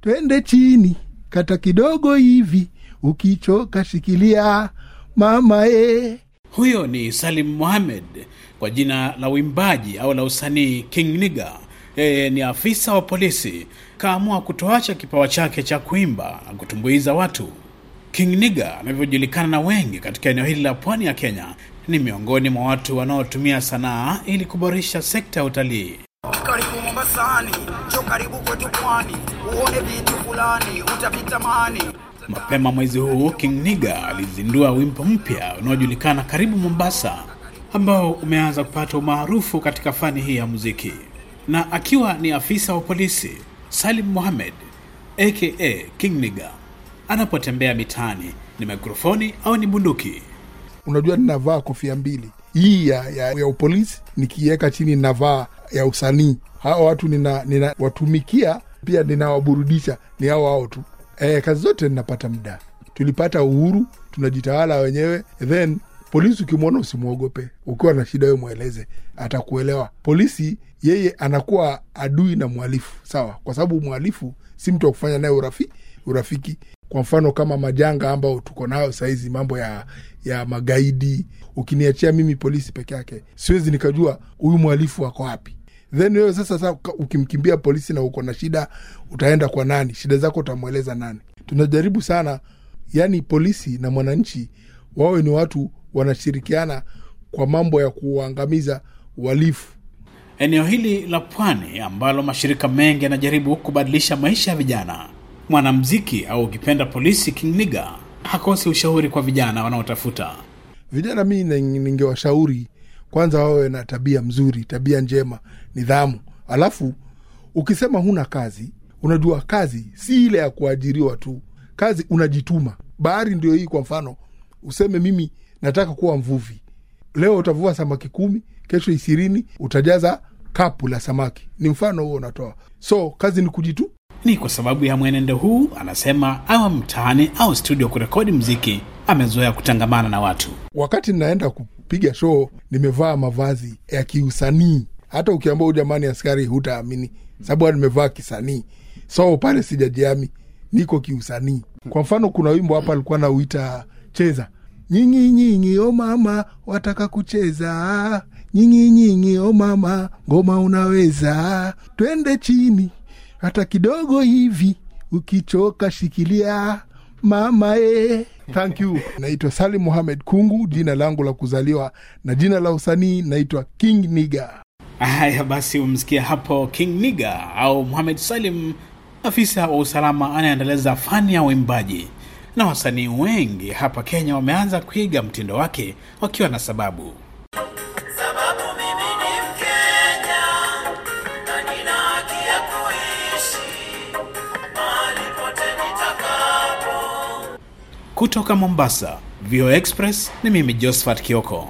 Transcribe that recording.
twende chini kata kidogo hivi ukichoka shikilia mama e Huyo ni Salim Mohamed kwa jina la uimbaji au la usanii King Niga. Yeye ni afisa wa polisi, kaamua kutoacha kipawa chake cha kuimba na kutumbuiza watu. King Niga anavyojulikana na wengi katika eneo hili la pwani ya Kenya, ni miongoni mwa watu wanaotumia sanaa ili kuboresha sekta ya utalii. Karibu njoo karibu kwetu pwani, uone vitu fulani utavitamani. Mapema mwezi huu King Nigga alizindua wimbo mpya unaojulikana Karibu Mombasa, ambao umeanza kupata umaarufu katika fani hii ya muziki. Na akiwa ni afisa wa polisi, Salim Mohamed aka King Nigga anapotembea mitaani, ni mikrofoni au ni bunduki? unajua ninavaa kofia mbili hii ya, ya, ya upolisi nikiweka chini ninavaa ya usanii. Hawa watu ninawatumikia, nina pia ninawaburudisha. Ni hao hao tu. E, kazi zote ninapata mda, tulipata uhuru tunajitawala wenyewe then polisi ukimwona usimwogope. Ukiwa na shida wewe mweleze atakuelewa. Polisi yeye anakuwa adui na mhalifu sawa? Kwa sababu mhalifu si mtu wa kufanya naye urafi, urafiki. Kwa mfano kama majanga ambayo tuko nayo sahizi mambo ya ya magaidi. Ukiniachia mimi polisi peke yake siwezi nikajua huyu mhalifu ako wapi then wewe sasa, sasa ukimkimbia polisi na uko na shida utaenda kwa nani? Shida zako utamweleza nani? Tunajaribu sana yani polisi na mwananchi wawe ni watu wanashirikiana kwa mambo ya kuangamiza uhalifu. Eneo hili la pwani ambalo mashirika mengi yanajaribu kubadilisha maisha ya vijana, mwanamziki au ukipenda polisi King Niga hakosi ushauri kwa vijana wanaotafuta. Vijana mi ning- ningewashauri kwanza wawe na tabia mzuri tabia njema nidhamu. Alafu ukisema huna kazi unajua kazi si ile ya kuajiriwa tu. Kazi unajituma. Bahari ndio hii kwa mfano. Useme mimi nataka kuwa mvuvi. Leo utavua samaki kumi kesho ishirini utajaza kapu la samaki. Ni mfano huo unatoa. So kazi ni kujitu Ni kwa sababu ya mwenendo huu, anasema awa mtaani au studio kurekodi mziki, amezoea kutangamana na watu. wakati ninaenda kupiga show nimevaa mavazi ya kiusanii. Hata ukiambia huyu jamani askari hutaamini. Sababu nimevaa kisanii. So pale sijajiami. Niko kiusanii. Kwa mfano kuna wimbo hapa alikuwa nauita cheza. Nyinyi nyinyi o mama wataka kucheza. Nyinyi nyinyi o mama ngoma unaweza. Twende chini hata kidogo hivi ukichoka shikilia mama e. Thank you. Naitwa Salim Mohamed Kungu, jina langu la kuzaliwa na jina la usanii naitwa King Niga. Haya basi, umsikia hapo King Niga au Muhamed Salim, afisa wa usalama anayeendeleza fani ya uimbaji, na wasanii wengi hapa Kenya wameanza kuiga mtindo wake wakiwa na. Sababu Kutoka Mombasa, VOA Express ni mimi Josephat Kioko.